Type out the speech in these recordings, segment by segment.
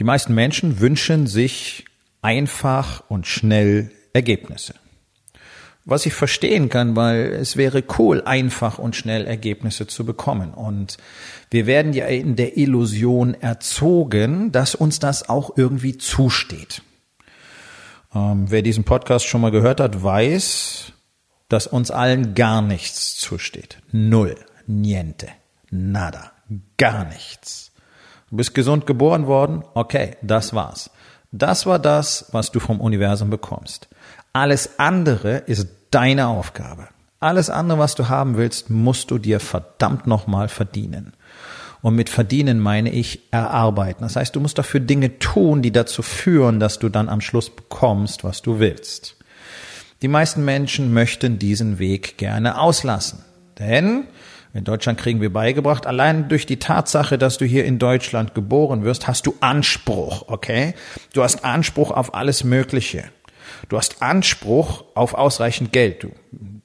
Die meisten Menschen wünschen sich einfach und schnell Ergebnisse. Was ich verstehen kann, weil es wäre cool, einfach und schnell Ergebnisse zu bekommen. Und wir werden ja in der Illusion erzogen, dass uns das auch irgendwie zusteht. Ähm, wer diesen Podcast schon mal gehört hat, weiß, dass uns allen gar nichts zusteht. Null, niente, nada, gar nichts. Du bist gesund geboren worden, okay, das war's. Das war das, was du vom Universum bekommst. Alles andere ist deine Aufgabe. Alles andere, was du haben willst, musst du dir verdammt nochmal verdienen. Und mit verdienen meine ich erarbeiten. Das heißt, du musst dafür Dinge tun, die dazu führen, dass du dann am Schluss bekommst, was du willst. Die meisten Menschen möchten diesen Weg gerne auslassen. Denn in Deutschland kriegen wir beigebracht, allein durch die Tatsache, dass du hier in Deutschland geboren wirst, hast du Anspruch, okay? Du hast Anspruch auf alles Mögliche. Du hast Anspruch auf ausreichend Geld. Du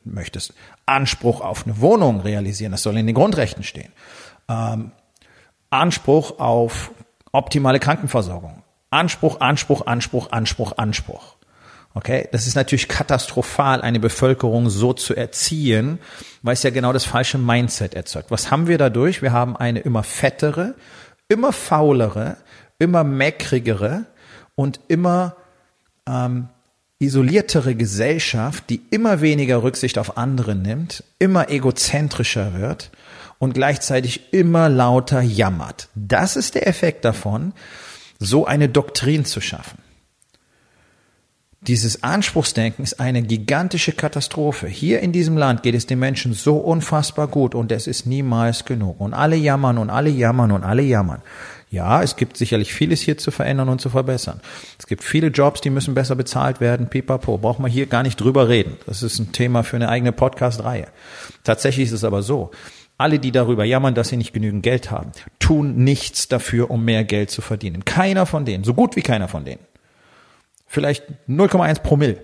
möchtest Anspruch auf eine Wohnung realisieren. Das soll in den Grundrechten stehen. Ähm, Anspruch auf optimale Krankenversorgung. Anspruch, Anspruch, Anspruch, Anspruch, Anspruch. Okay, das ist natürlich katastrophal, eine Bevölkerung so zu erziehen, weil es ja genau das falsche Mindset erzeugt. Was haben wir dadurch? Wir haben eine immer fettere, immer faulere, immer meckrigere und immer ähm, isoliertere Gesellschaft, die immer weniger Rücksicht auf andere nimmt, immer egozentrischer wird und gleichzeitig immer lauter jammert. Das ist der Effekt davon, so eine Doktrin zu schaffen. Dieses Anspruchsdenken ist eine gigantische Katastrophe. Hier in diesem Land geht es den Menschen so unfassbar gut und es ist niemals genug. Und alle jammern und alle jammern und alle jammern. Ja, es gibt sicherlich vieles hier zu verändern und zu verbessern. Es gibt viele Jobs, die müssen besser bezahlt werden. Pipapo, braucht man hier gar nicht drüber reden. Das ist ein Thema für eine eigene Podcast-Reihe. Tatsächlich ist es aber so. Alle, die darüber jammern, dass sie nicht genügend Geld haben, tun nichts dafür, um mehr Geld zu verdienen. Keiner von denen, so gut wie keiner von denen vielleicht 0,1 Promille,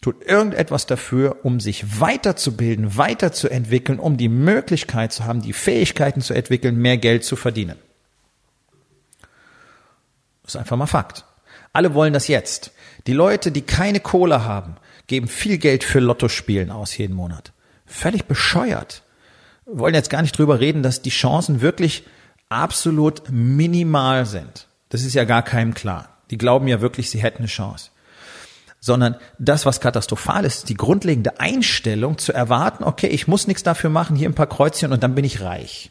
tut irgendetwas dafür, um sich weiterzubilden, weiterzuentwickeln, um die Möglichkeit zu haben, die Fähigkeiten zu entwickeln, mehr Geld zu verdienen. Das ist einfach mal Fakt. Alle wollen das jetzt. Die Leute, die keine Kohle haben, geben viel Geld für Lottospielen aus jeden Monat. Völlig bescheuert. Wir wollen jetzt gar nicht drüber reden, dass die Chancen wirklich absolut minimal sind. Das ist ja gar keinem klar. Die glauben ja wirklich, sie hätten eine Chance. Sondern das, was katastrophal ist, die grundlegende Einstellung zu erwarten, okay, ich muss nichts dafür machen, hier ein paar Kreuzchen und dann bin ich reich.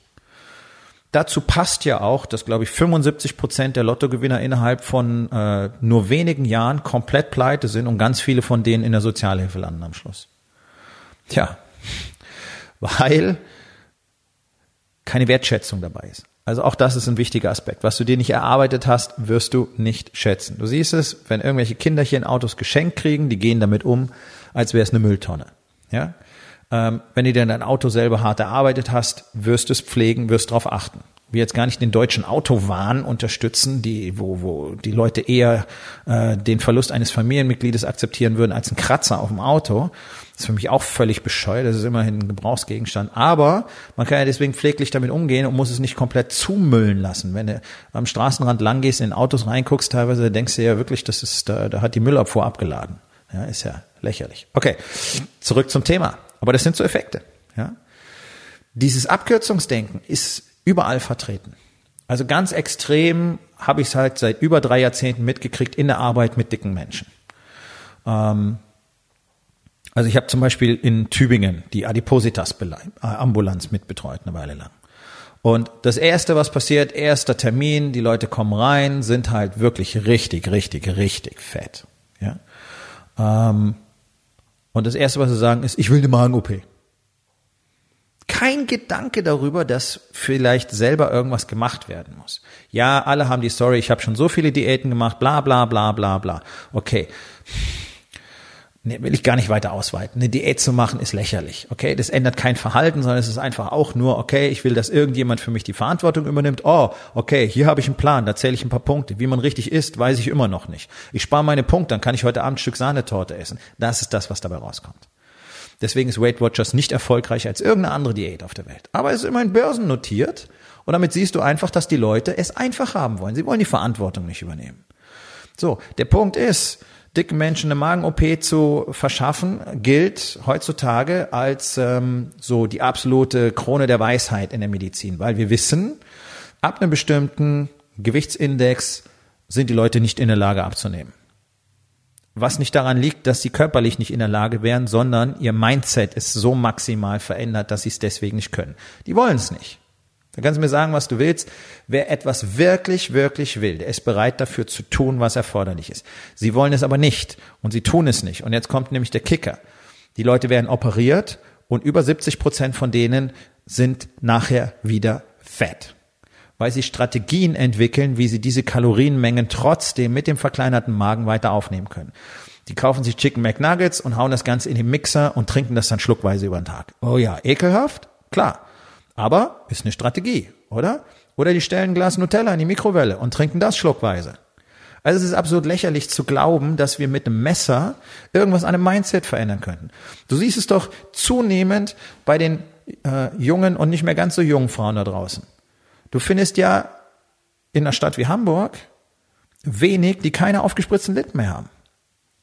Dazu passt ja auch, dass, glaube ich, 75 Prozent der Lottogewinner innerhalb von äh, nur wenigen Jahren komplett pleite sind und ganz viele von denen in der Sozialhilfe landen am Schluss. Tja, weil keine Wertschätzung dabei ist. Also auch das ist ein wichtiger Aspekt. Was du dir nicht erarbeitet hast, wirst du nicht schätzen. Du siehst es, wenn irgendwelche Kinderchen Autos geschenkt kriegen, die gehen damit um, als wäre es eine Mülltonne. Ja? Ähm, wenn du dir dein Auto selber hart erarbeitet hast, wirst du es pflegen, wirst darauf achten. Wir jetzt gar nicht den deutschen Autowahn unterstützen, die, wo, wo die Leute eher äh, den Verlust eines Familienmitgliedes akzeptieren würden als ein Kratzer auf dem Auto. Das ist für mich auch völlig bescheuert. Das ist immerhin ein Gebrauchsgegenstand. Aber man kann ja deswegen pfleglich damit umgehen und muss es nicht komplett zumüllen lassen. Wenn du am Straßenrand lang gehst, in Autos reinguckst, teilweise denkst du ja wirklich, das ist, da, da hat die Müllabfuhr abgeladen. Ja, ist ja lächerlich. Okay, zurück zum Thema. Aber das sind so Effekte. Ja, dieses Abkürzungsdenken ist überall vertreten. Also ganz extrem habe ich es halt seit über drei Jahrzehnten mitgekriegt in der Arbeit mit dicken Menschen. Ähm, also ich habe zum Beispiel in Tübingen die Adipositas-Ambulanz äh, mitbetreut eine Weile lang. Und das Erste, was passiert, erster Termin, die Leute kommen rein, sind halt wirklich richtig, richtig, richtig fett. Ja? Ähm, und das Erste, was sie sagen, ist, ich will eine Magen-OP. Kein Gedanke darüber, dass vielleicht selber irgendwas gemacht werden muss. Ja, alle haben die Story, ich habe schon so viele Diäten gemacht, bla bla bla bla bla. Okay. Nee, will ich gar nicht weiter ausweiten. Eine Diät zu machen ist lächerlich. Okay, das ändert kein Verhalten, sondern es ist einfach auch nur, okay, ich will, dass irgendjemand für mich die Verantwortung übernimmt. Oh, okay, hier habe ich einen Plan, da zähle ich ein paar Punkte. Wie man richtig isst, weiß ich immer noch nicht. Ich spare meine Punkte, dann kann ich heute Abend ein Stück Sahnetorte essen. Das ist das, was dabei rauskommt. Deswegen ist Weight Watchers nicht erfolgreicher als irgendeine andere Diät auf der Welt. Aber es ist immerhin börsennotiert und damit siehst du einfach, dass die Leute es einfach haben wollen. Sie wollen die Verantwortung nicht übernehmen. So, der Punkt ist, dicken Menschen eine Magen-OP zu verschaffen, gilt heutzutage als ähm, so die absolute Krone der Weisheit in der Medizin, weil wir wissen, ab einem bestimmten Gewichtsindex sind die Leute nicht in der Lage abzunehmen. Was nicht daran liegt, dass sie körperlich nicht in der Lage wären, sondern ihr Mindset ist so maximal verändert, dass sie es deswegen nicht können. Die wollen es nicht. Da kannst du mir sagen, was du willst. Wer etwas wirklich, wirklich will, der ist bereit dafür zu tun, was erforderlich ist. Sie wollen es aber nicht und sie tun es nicht. Und jetzt kommt nämlich der Kicker. Die Leute werden operiert und über 70 Prozent von denen sind nachher wieder fett. Weil sie Strategien entwickeln, wie sie diese Kalorienmengen trotzdem mit dem verkleinerten Magen weiter aufnehmen können. Die kaufen sich Chicken McNuggets und hauen das Ganze in den Mixer und trinken das dann schluckweise über den Tag. Oh ja, ekelhaft? Klar. Aber ist eine Strategie, oder? Oder die stellen ein Glas Nutella in die Mikrowelle und trinken das schluckweise. Also es ist absolut lächerlich zu glauben, dass wir mit einem Messer irgendwas an einem Mindset verändern könnten. Du siehst es doch zunehmend bei den äh, jungen und nicht mehr ganz so jungen Frauen da draußen. Du findest ja in einer Stadt wie Hamburg wenig, die keine aufgespritzten Lippen mehr haben.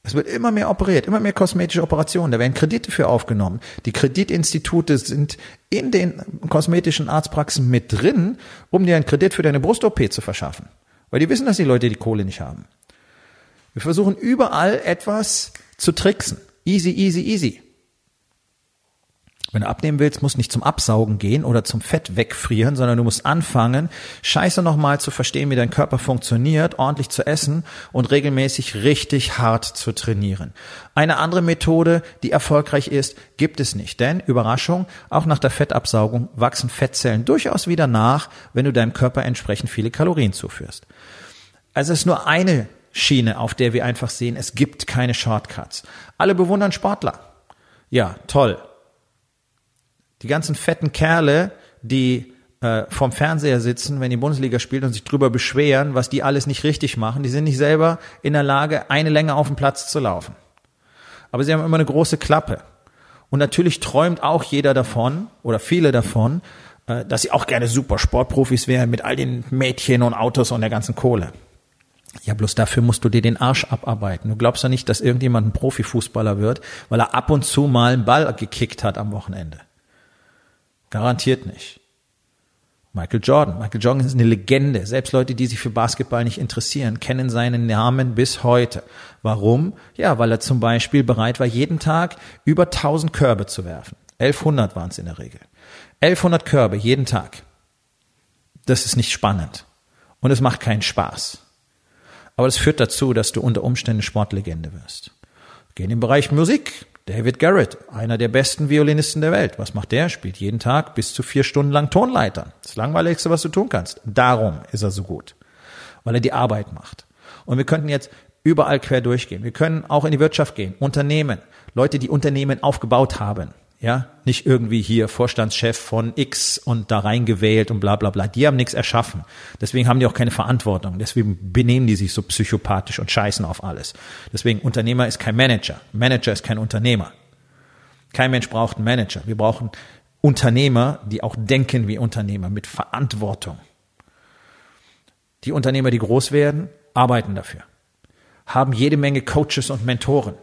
Es wird immer mehr operiert, immer mehr kosmetische Operationen. Da werden Kredite für aufgenommen. Die Kreditinstitute sind in den kosmetischen Arztpraxen mit drin, um dir einen Kredit für deine Brust-OP zu verschaffen. Weil die wissen, dass die Leute die Kohle nicht haben. Wir versuchen überall etwas zu tricksen. Easy, easy, easy. Wenn du abnehmen willst, musst nicht zum Absaugen gehen oder zum Fett wegfrieren, sondern du musst anfangen, scheiße nochmal zu verstehen, wie dein Körper funktioniert, ordentlich zu essen und regelmäßig richtig hart zu trainieren. Eine andere Methode, die erfolgreich ist, gibt es nicht. Denn, Überraschung, auch nach der Fettabsaugung wachsen Fettzellen durchaus wieder nach, wenn du deinem Körper entsprechend viele Kalorien zuführst. Also es ist nur eine Schiene, auf der wir einfach sehen, es gibt keine Shortcuts. Alle bewundern Sportler. Ja, toll die ganzen fetten Kerle, die äh, vorm Fernseher sitzen, wenn die Bundesliga spielt und sich drüber beschweren, was die alles nicht richtig machen, die sind nicht selber in der Lage, eine Länge auf dem Platz zu laufen. Aber sie haben immer eine große Klappe. Und natürlich träumt auch jeder davon oder viele davon, äh, dass sie auch gerne super Sportprofis wären mit all den Mädchen und Autos und der ganzen Kohle. Ja, bloß dafür musst du dir den Arsch abarbeiten. Du glaubst ja nicht, dass irgendjemand ein Profifußballer wird, weil er ab und zu mal einen Ball gekickt hat am Wochenende. Garantiert nicht. Michael Jordan. Michael Jordan ist eine Legende. Selbst Leute, die sich für Basketball nicht interessieren, kennen seinen Namen bis heute. Warum? Ja, weil er zum Beispiel bereit war, jeden Tag über 1000 Körbe zu werfen. 1100 waren es in der Regel. 1100 Körbe jeden Tag. Das ist nicht spannend. Und es macht keinen Spaß. Aber das führt dazu, dass du unter Umständen Sportlegende wirst. Gehen im Bereich Musik. David Garrett, einer der besten Violinisten der Welt. Was macht der? Spielt jeden Tag bis zu vier Stunden lang Tonleitern. Das Langweiligste, was du tun kannst. Darum ist er so gut. Weil er die Arbeit macht. Und wir könnten jetzt überall quer durchgehen. Wir können auch in die Wirtschaft gehen. Unternehmen. Leute, die Unternehmen aufgebaut haben. Ja, nicht irgendwie hier Vorstandschef von X und da reingewählt und bla bla bla. Die haben nichts erschaffen. Deswegen haben die auch keine Verantwortung. Deswegen benehmen die sich so psychopathisch und scheißen auf alles. Deswegen Unternehmer ist kein Manager. Manager ist kein Unternehmer. Kein Mensch braucht einen Manager. Wir brauchen Unternehmer, die auch denken wie Unternehmer mit Verantwortung. Die Unternehmer, die groß werden, arbeiten dafür. Haben jede Menge Coaches und Mentoren.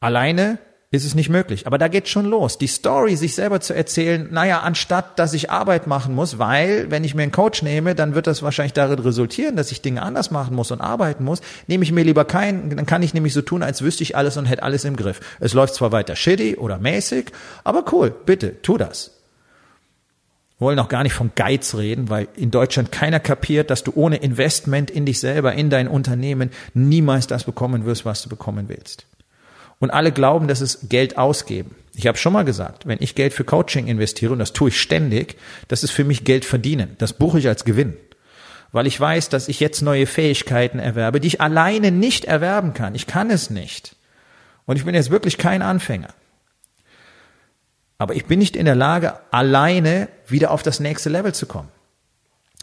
Alleine ist es nicht möglich. Aber da geht schon los. Die Story, sich selber zu erzählen, naja, anstatt dass ich Arbeit machen muss, weil wenn ich mir einen Coach nehme, dann wird das wahrscheinlich darin resultieren, dass ich Dinge anders machen muss und arbeiten muss. Nehme ich mir lieber keinen, dann kann ich nämlich so tun, als wüsste ich alles und hätte alles im Griff. Es läuft zwar weiter shitty oder mäßig, aber cool, bitte, tu das. Wir wollen auch gar nicht vom Geiz reden, weil in Deutschland keiner kapiert, dass du ohne Investment in dich selber, in dein Unternehmen niemals das bekommen wirst, was du bekommen willst. Und alle glauben, dass es Geld ausgeben. Ich habe schon mal gesagt, wenn ich Geld für Coaching investiere, und das tue ich ständig, das ist für mich Geld verdienen. Das buche ich als Gewinn. Weil ich weiß, dass ich jetzt neue Fähigkeiten erwerbe, die ich alleine nicht erwerben kann. Ich kann es nicht. Und ich bin jetzt wirklich kein Anfänger. Aber ich bin nicht in der Lage, alleine wieder auf das nächste Level zu kommen.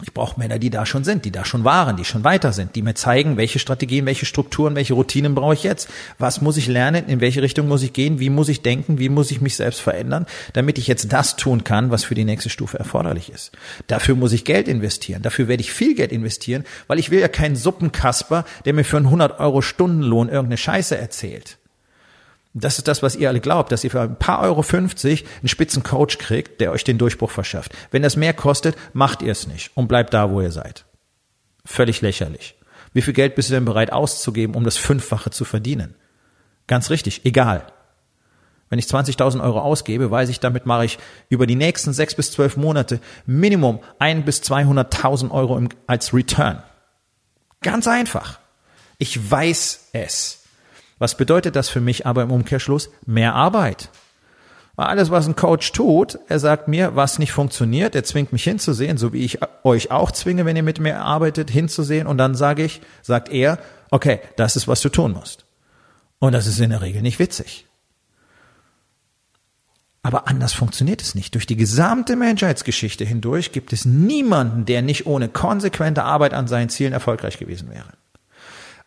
Ich brauche Männer, die da schon sind, die da schon waren, die schon weiter sind, die mir zeigen, welche Strategien, welche Strukturen, welche Routinen brauche ich jetzt. Was muss ich lernen? In welche Richtung muss ich gehen? Wie muss ich denken? Wie muss ich mich selbst verändern, damit ich jetzt das tun kann, was für die nächste Stufe erforderlich ist? Dafür muss ich Geld investieren. Dafür werde ich viel Geld investieren, weil ich will ja keinen Suppenkasper, der mir für einen 100 Euro Stundenlohn irgendeine Scheiße erzählt. Das ist das, was ihr alle glaubt, dass ihr für ein paar Euro 50 einen spitzen Coach kriegt, der euch den Durchbruch verschafft. Wenn das mehr kostet, macht ihr es nicht und bleibt da, wo ihr seid. Völlig lächerlich. Wie viel Geld bist du denn bereit auszugeben, um das Fünffache zu verdienen? Ganz richtig, egal. Wenn ich 20.000 Euro ausgebe, weiß ich, damit mache ich über die nächsten sechs bis zwölf Monate Minimum ein bis 200.000 Euro als Return. Ganz einfach. Ich weiß es. Was bedeutet das für mich aber im Umkehrschluss? Mehr Arbeit. Weil alles, was ein Coach tut, er sagt mir, was nicht funktioniert, er zwingt mich hinzusehen, so wie ich euch auch zwinge, wenn ihr mit mir arbeitet, hinzusehen und dann sage ich, sagt er, okay, das ist, was du tun musst. Und das ist in der Regel nicht witzig. Aber anders funktioniert es nicht. Durch die gesamte Menschheitsgeschichte hindurch gibt es niemanden, der nicht ohne konsequente Arbeit an seinen Zielen erfolgreich gewesen wäre.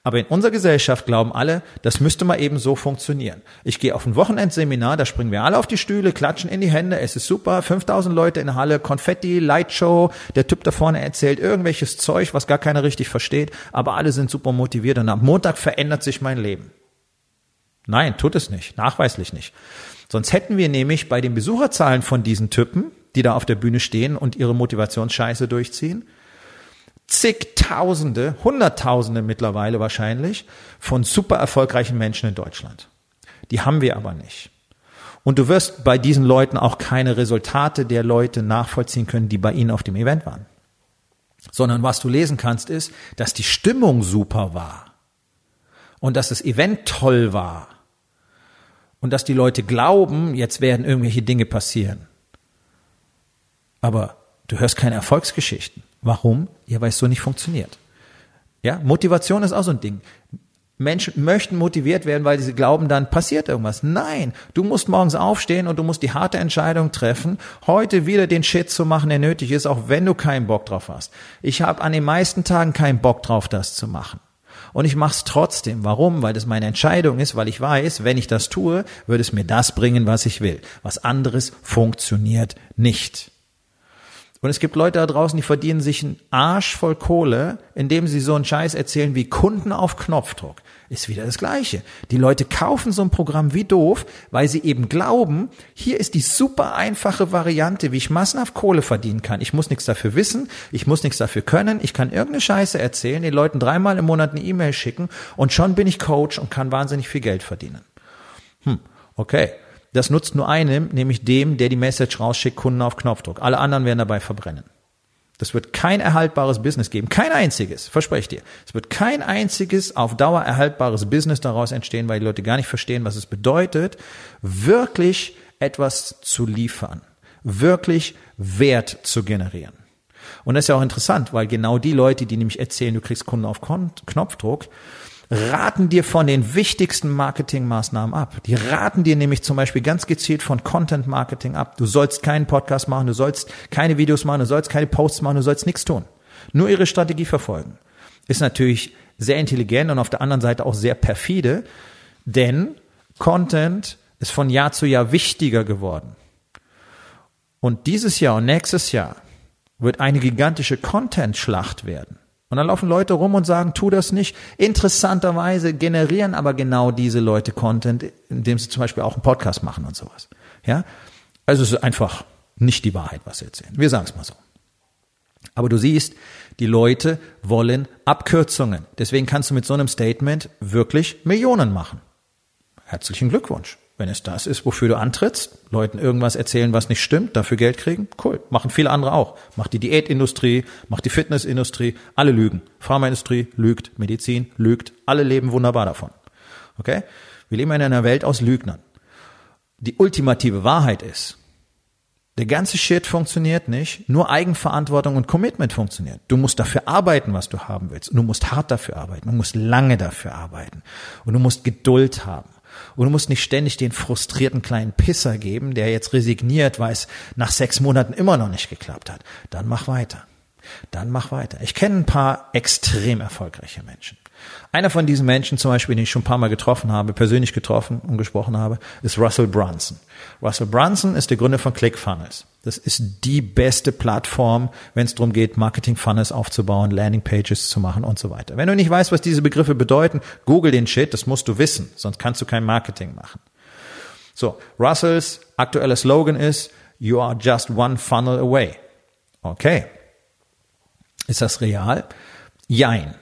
Aber in unserer Gesellschaft glauben alle, das müsste mal eben so funktionieren. Ich gehe auf ein Wochenendseminar, da springen wir alle auf die Stühle, klatschen in die Hände, es ist super, 5000 Leute in der Halle, Konfetti, Lightshow, der Typ da vorne erzählt irgendwelches Zeug, was gar keiner richtig versteht, aber alle sind super motiviert und am Montag verändert sich mein Leben. Nein, tut es nicht, nachweislich nicht. Sonst hätten wir nämlich bei den Besucherzahlen von diesen Typen, die da auf der Bühne stehen und ihre Motivationsscheiße durchziehen, zigtausende, hunderttausende mittlerweile wahrscheinlich von super erfolgreichen Menschen in Deutschland. Die haben wir aber nicht. Und du wirst bei diesen Leuten auch keine Resultate der Leute nachvollziehen können, die bei ihnen auf dem Event waren. Sondern was du lesen kannst, ist, dass die Stimmung super war. Und dass das Event toll war. Und dass die Leute glauben, jetzt werden irgendwelche Dinge passieren. Aber du hörst keine Erfolgsgeschichten. Warum? Ja, weil es so nicht funktioniert. Ja, Motivation ist auch so ein Ding. Menschen möchten motiviert werden, weil sie glauben, dann passiert irgendwas. Nein, du musst morgens aufstehen und du musst die harte Entscheidung treffen, heute wieder den Shit zu machen, der nötig ist, auch wenn du keinen Bock drauf hast. Ich habe an den meisten Tagen keinen Bock drauf, das zu machen. Und ich mache es trotzdem. Warum? Weil das meine Entscheidung ist, weil ich weiß, wenn ich das tue, würde es mir das bringen, was ich will. Was anderes funktioniert nicht. Und es gibt Leute da draußen, die verdienen sich einen Arsch voll Kohle, indem sie so einen Scheiß erzählen wie Kunden auf Knopfdruck. Ist wieder das Gleiche. Die Leute kaufen so ein Programm wie doof, weil sie eben glauben, hier ist die super einfache Variante, wie ich massenhaft Kohle verdienen kann. Ich muss nichts dafür wissen, ich muss nichts dafür können, ich kann irgendeine Scheiße erzählen, den Leuten dreimal im Monat eine E-Mail schicken und schon bin ich Coach und kann wahnsinnig viel Geld verdienen. Hm, okay. Das nutzt nur einem, nämlich dem, der die Message rausschickt, Kunden auf Knopfdruck. Alle anderen werden dabei verbrennen. Das wird kein erhaltbares Business geben. Kein einziges, verspreche ich dir. Es wird kein einziges auf Dauer erhaltbares Business daraus entstehen, weil die Leute gar nicht verstehen, was es bedeutet, wirklich etwas zu liefern, wirklich Wert zu generieren. Und das ist ja auch interessant, weil genau die Leute, die nämlich erzählen, du kriegst Kunden auf Knopfdruck, raten dir von den wichtigsten Marketingmaßnahmen ab. Die raten dir nämlich zum Beispiel ganz gezielt von Content Marketing ab. Du sollst keinen Podcast machen, du sollst keine Videos machen, du sollst keine Posts machen, du sollst nichts tun. Nur ihre Strategie verfolgen. Ist natürlich sehr intelligent und auf der anderen Seite auch sehr perfide, denn Content ist von Jahr zu Jahr wichtiger geworden. Und dieses Jahr und nächstes Jahr wird eine gigantische Content-Schlacht werden. Und dann laufen Leute rum und sagen, tu das nicht. Interessanterweise generieren aber genau diese Leute Content, indem sie zum Beispiel auch einen Podcast machen und sowas. Ja? Also es ist einfach nicht die Wahrheit, was sie erzählen. Wir sagen es mal so. Aber du siehst, die Leute wollen Abkürzungen. Deswegen kannst du mit so einem Statement wirklich Millionen machen. Herzlichen Glückwunsch. Wenn es das ist, wofür du antrittst, Leuten irgendwas erzählen, was nicht stimmt, dafür Geld kriegen, cool. Machen viele andere auch. Macht die Diätindustrie, macht die Fitnessindustrie, alle lügen. Pharmaindustrie lügt, Medizin lügt, alle leben wunderbar davon. Okay? Wir leben in einer Welt aus Lügnern. Die ultimative Wahrheit ist, der ganze Shit funktioniert nicht, nur Eigenverantwortung und Commitment funktioniert. Du musst dafür arbeiten, was du haben willst. Und du musst hart dafür arbeiten. Du musst lange dafür arbeiten. Und du musst Geduld haben. Und du musst nicht ständig den frustrierten kleinen Pisser geben, der jetzt resigniert, weil es nach sechs Monaten immer noch nicht geklappt hat. Dann mach weiter. Dann mach weiter. Ich kenne ein paar extrem erfolgreiche Menschen. Einer von diesen Menschen zum Beispiel, den ich schon ein paar Mal getroffen habe, persönlich getroffen und gesprochen habe, ist Russell Brunson. Russell Brunson ist der Gründer von ClickFunnels. Das ist die beste Plattform, wenn es darum geht, Marketing-Funnels aufzubauen, Landing-Pages zu machen und so weiter. Wenn du nicht weißt, was diese Begriffe bedeuten, google den Shit, das musst du wissen, sonst kannst du kein Marketing machen. So, Russells aktueller Slogan ist, you are just one funnel away. Okay. Ist das real? Jein.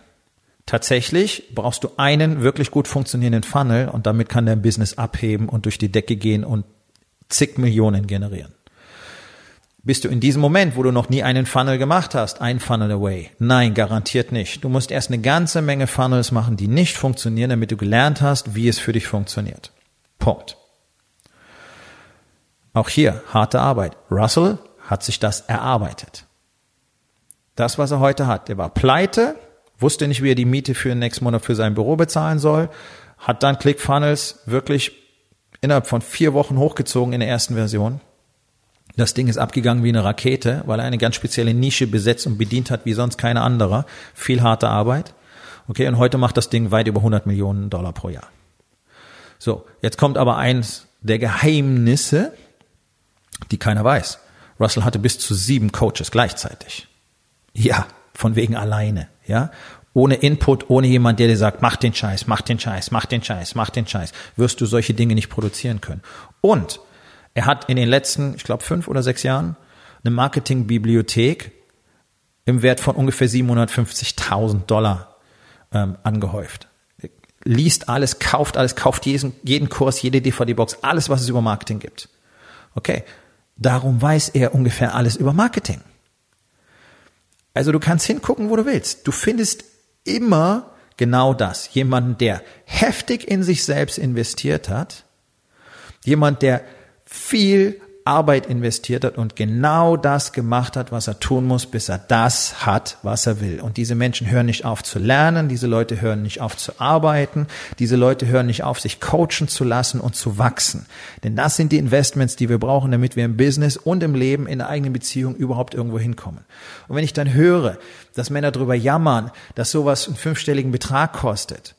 Tatsächlich brauchst du einen wirklich gut funktionierenden Funnel und damit kann dein Business abheben und durch die Decke gehen und zig Millionen generieren. Bist du in diesem Moment, wo du noch nie einen Funnel gemacht hast, ein Funnel away? Nein, garantiert nicht. Du musst erst eine ganze Menge Funnels machen, die nicht funktionieren, damit du gelernt hast, wie es für dich funktioniert. Punkt. Auch hier harte Arbeit. Russell hat sich das erarbeitet. Das, was er heute hat. Er war pleite, wusste nicht, wie er die Miete für den nächsten Monat für sein Büro bezahlen soll, hat dann ClickFunnels wirklich innerhalb von vier Wochen hochgezogen in der ersten Version. Das Ding ist abgegangen wie eine Rakete, weil er eine ganz spezielle Nische besetzt und bedient hat wie sonst keine andere. Viel harte Arbeit. Okay, und heute macht das Ding weit über 100 Millionen Dollar pro Jahr. So, jetzt kommt aber eins der Geheimnisse, die keiner weiß. Russell hatte bis zu sieben Coaches gleichzeitig. Ja, von wegen alleine ja, ohne Input, ohne jemand, der dir sagt, mach den Scheiß, mach den Scheiß, mach den Scheiß, mach den Scheiß, wirst du solche Dinge nicht produzieren können. Und er hat in den letzten, ich glaube, fünf oder sechs Jahren eine Marketingbibliothek im Wert von ungefähr 750.000 Dollar ähm, angehäuft. Liest alles, kauft alles, kauft jeden, jeden Kurs, jede DVD-Box, alles, was es über Marketing gibt. Okay, darum weiß er ungefähr alles über Marketing. Also du kannst hingucken, wo du willst. Du findest immer genau das. Jemanden, der heftig in sich selbst investiert hat. Jemand, der viel Arbeit investiert hat und genau das gemacht hat, was er tun muss, bis er das hat, was er will. Und diese Menschen hören nicht auf zu lernen, diese Leute hören nicht auf zu arbeiten, diese Leute hören nicht auf, sich coachen zu lassen und zu wachsen. Denn das sind die Investments, die wir brauchen, damit wir im Business und im Leben, in der eigenen Beziehung überhaupt irgendwo hinkommen. Und wenn ich dann höre, dass Männer darüber jammern, dass sowas einen fünfstelligen Betrag kostet,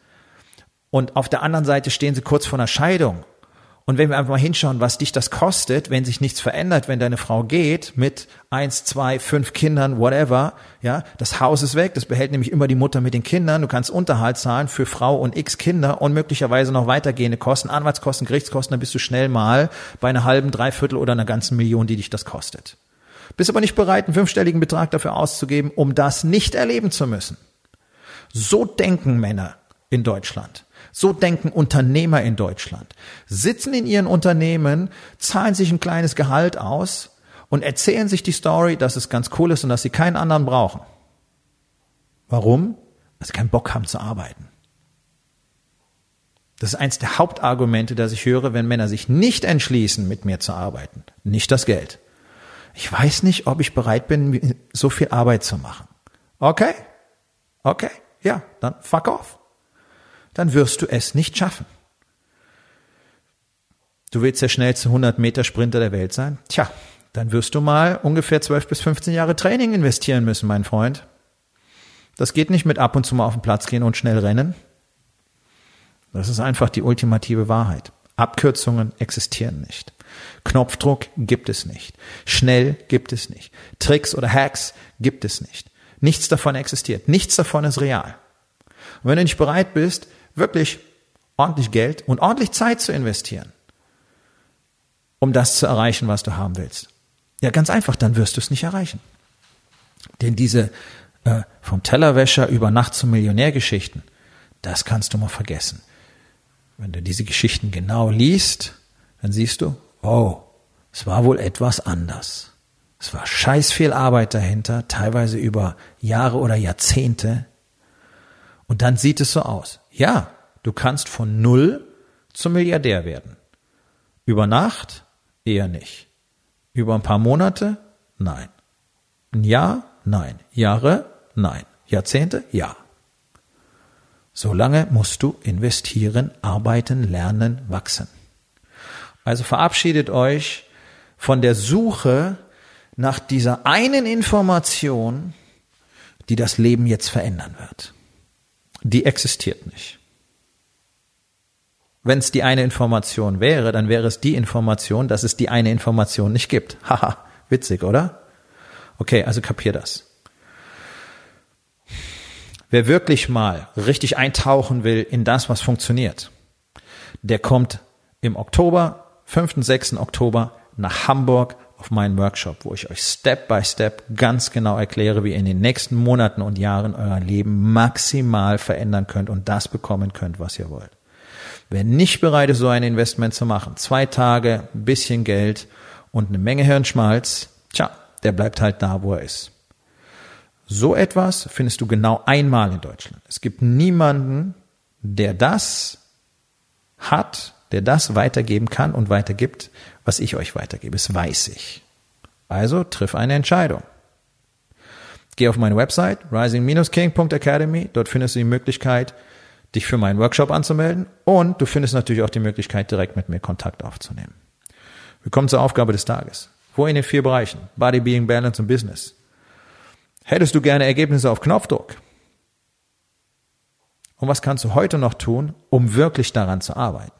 und auf der anderen Seite stehen sie kurz vor einer Scheidung und wenn wir einfach mal hinschauen, was dich das kostet, wenn sich nichts verändert, wenn deine Frau geht mit eins, zwei, fünf Kindern, whatever, ja, das Haus ist weg, das behält nämlich immer die Mutter mit den Kindern, du kannst Unterhalt zahlen für Frau und x Kinder und möglicherweise noch weitergehende Kosten, Anwaltskosten, Gerichtskosten, dann bist du schnell mal bei einer halben, dreiviertel oder einer ganzen Million, die dich das kostet. Bist aber nicht bereit, einen fünfstelligen Betrag dafür auszugeben, um das nicht erleben zu müssen. So denken Männer in Deutschland. So denken Unternehmer in Deutschland. Sitzen in ihren Unternehmen, zahlen sich ein kleines Gehalt aus und erzählen sich die Story, dass es ganz cool ist und dass sie keinen anderen brauchen. Warum? Weil sie keinen Bock haben zu arbeiten. Das ist eins der Hauptargumente, das ich höre, wenn Männer sich nicht entschließen, mit mir zu arbeiten. Nicht das Geld. Ich weiß nicht, ob ich bereit bin, so viel Arbeit zu machen. Okay? Okay? Ja, dann fuck off dann wirst du es nicht schaffen. Du willst der schnellste 100 Meter Sprinter der Welt sein? Tja, dann wirst du mal ungefähr 12 bis 15 Jahre Training investieren müssen, mein Freund. Das geht nicht mit ab und zu mal auf den Platz gehen und schnell rennen. Das ist einfach die ultimative Wahrheit. Abkürzungen existieren nicht. Knopfdruck gibt es nicht. Schnell gibt es nicht. Tricks oder Hacks gibt es nicht. Nichts davon existiert. Nichts davon ist real. Und wenn du nicht bereit bist, wirklich ordentlich Geld und ordentlich Zeit zu investieren, um das zu erreichen, was du haben willst. Ja, ganz einfach, dann wirst du es nicht erreichen. Denn diese äh, vom Tellerwäscher über Nacht zum Millionär Geschichten, das kannst du mal vergessen. Wenn du diese Geschichten genau liest, dann siehst du, oh, es war wohl etwas anders. Es war scheiß viel Arbeit dahinter, teilweise über Jahre oder Jahrzehnte. Und dann sieht es so aus. Ja, du kannst von null zum Milliardär werden. Über Nacht eher nicht. Über ein paar Monate? Nein. Ein Jahr? Nein. Jahre? Nein. Jahrzehnte? Ja. Solange musst du investieren, arbeiten, lernen, wachsen. Also verabschiedet euch von der Suche nach dieser einen Information, die das Leben jetzt verändern wird. Die existiert nicht. Wenn es die eine Information wäre, dann wäre es die Information, dass es die eine Information nicht gibt. Haha, witzig, oder? Okay, also kapier das. Wer wirklich mal richtig eintauchen will in das, was funktioniert, der kommt im Oktober, 5. 6. Oktober nach Hamburg auf meinen Workshop, wo ich euch Step by Step ganz genau erkläre, wie ihr in den nächsten Monaten und Jahren euer Leben maximal verändern könnt und das bekommen könnt, was ihr wollt. Wer nicht bereit ist, so ein Investment zu machen, zwei Tage, ein bisschen Geld und eine Menge Hirnschmalz, tja, der bleibt halt da, wo er ist. So etwas findest du genau einmal in Deutschland. Es gibt niemanden, der das hat, der das weitergeben kann und weitergibt, was ich euch weitergebe. Das weiß ich. Also triff eine Entscheidung. Geh auf meine Website rising-king.academy. Dort findest du die Möglichkeit, dich für meinen Workshop anzumelden und du findest natürlich auch die Möglichkeit, direkt mit mir Kontakt aufzunehmen. Wir kommen zur Aufgabe des Tages. Wo in den vier Bereichen? Body, Being, Balance und Business. Hättest du gerne Ergebnisse auf Knopfdruck? Und was kannst du heute noch tun, um wirklich daran zu arbeiten?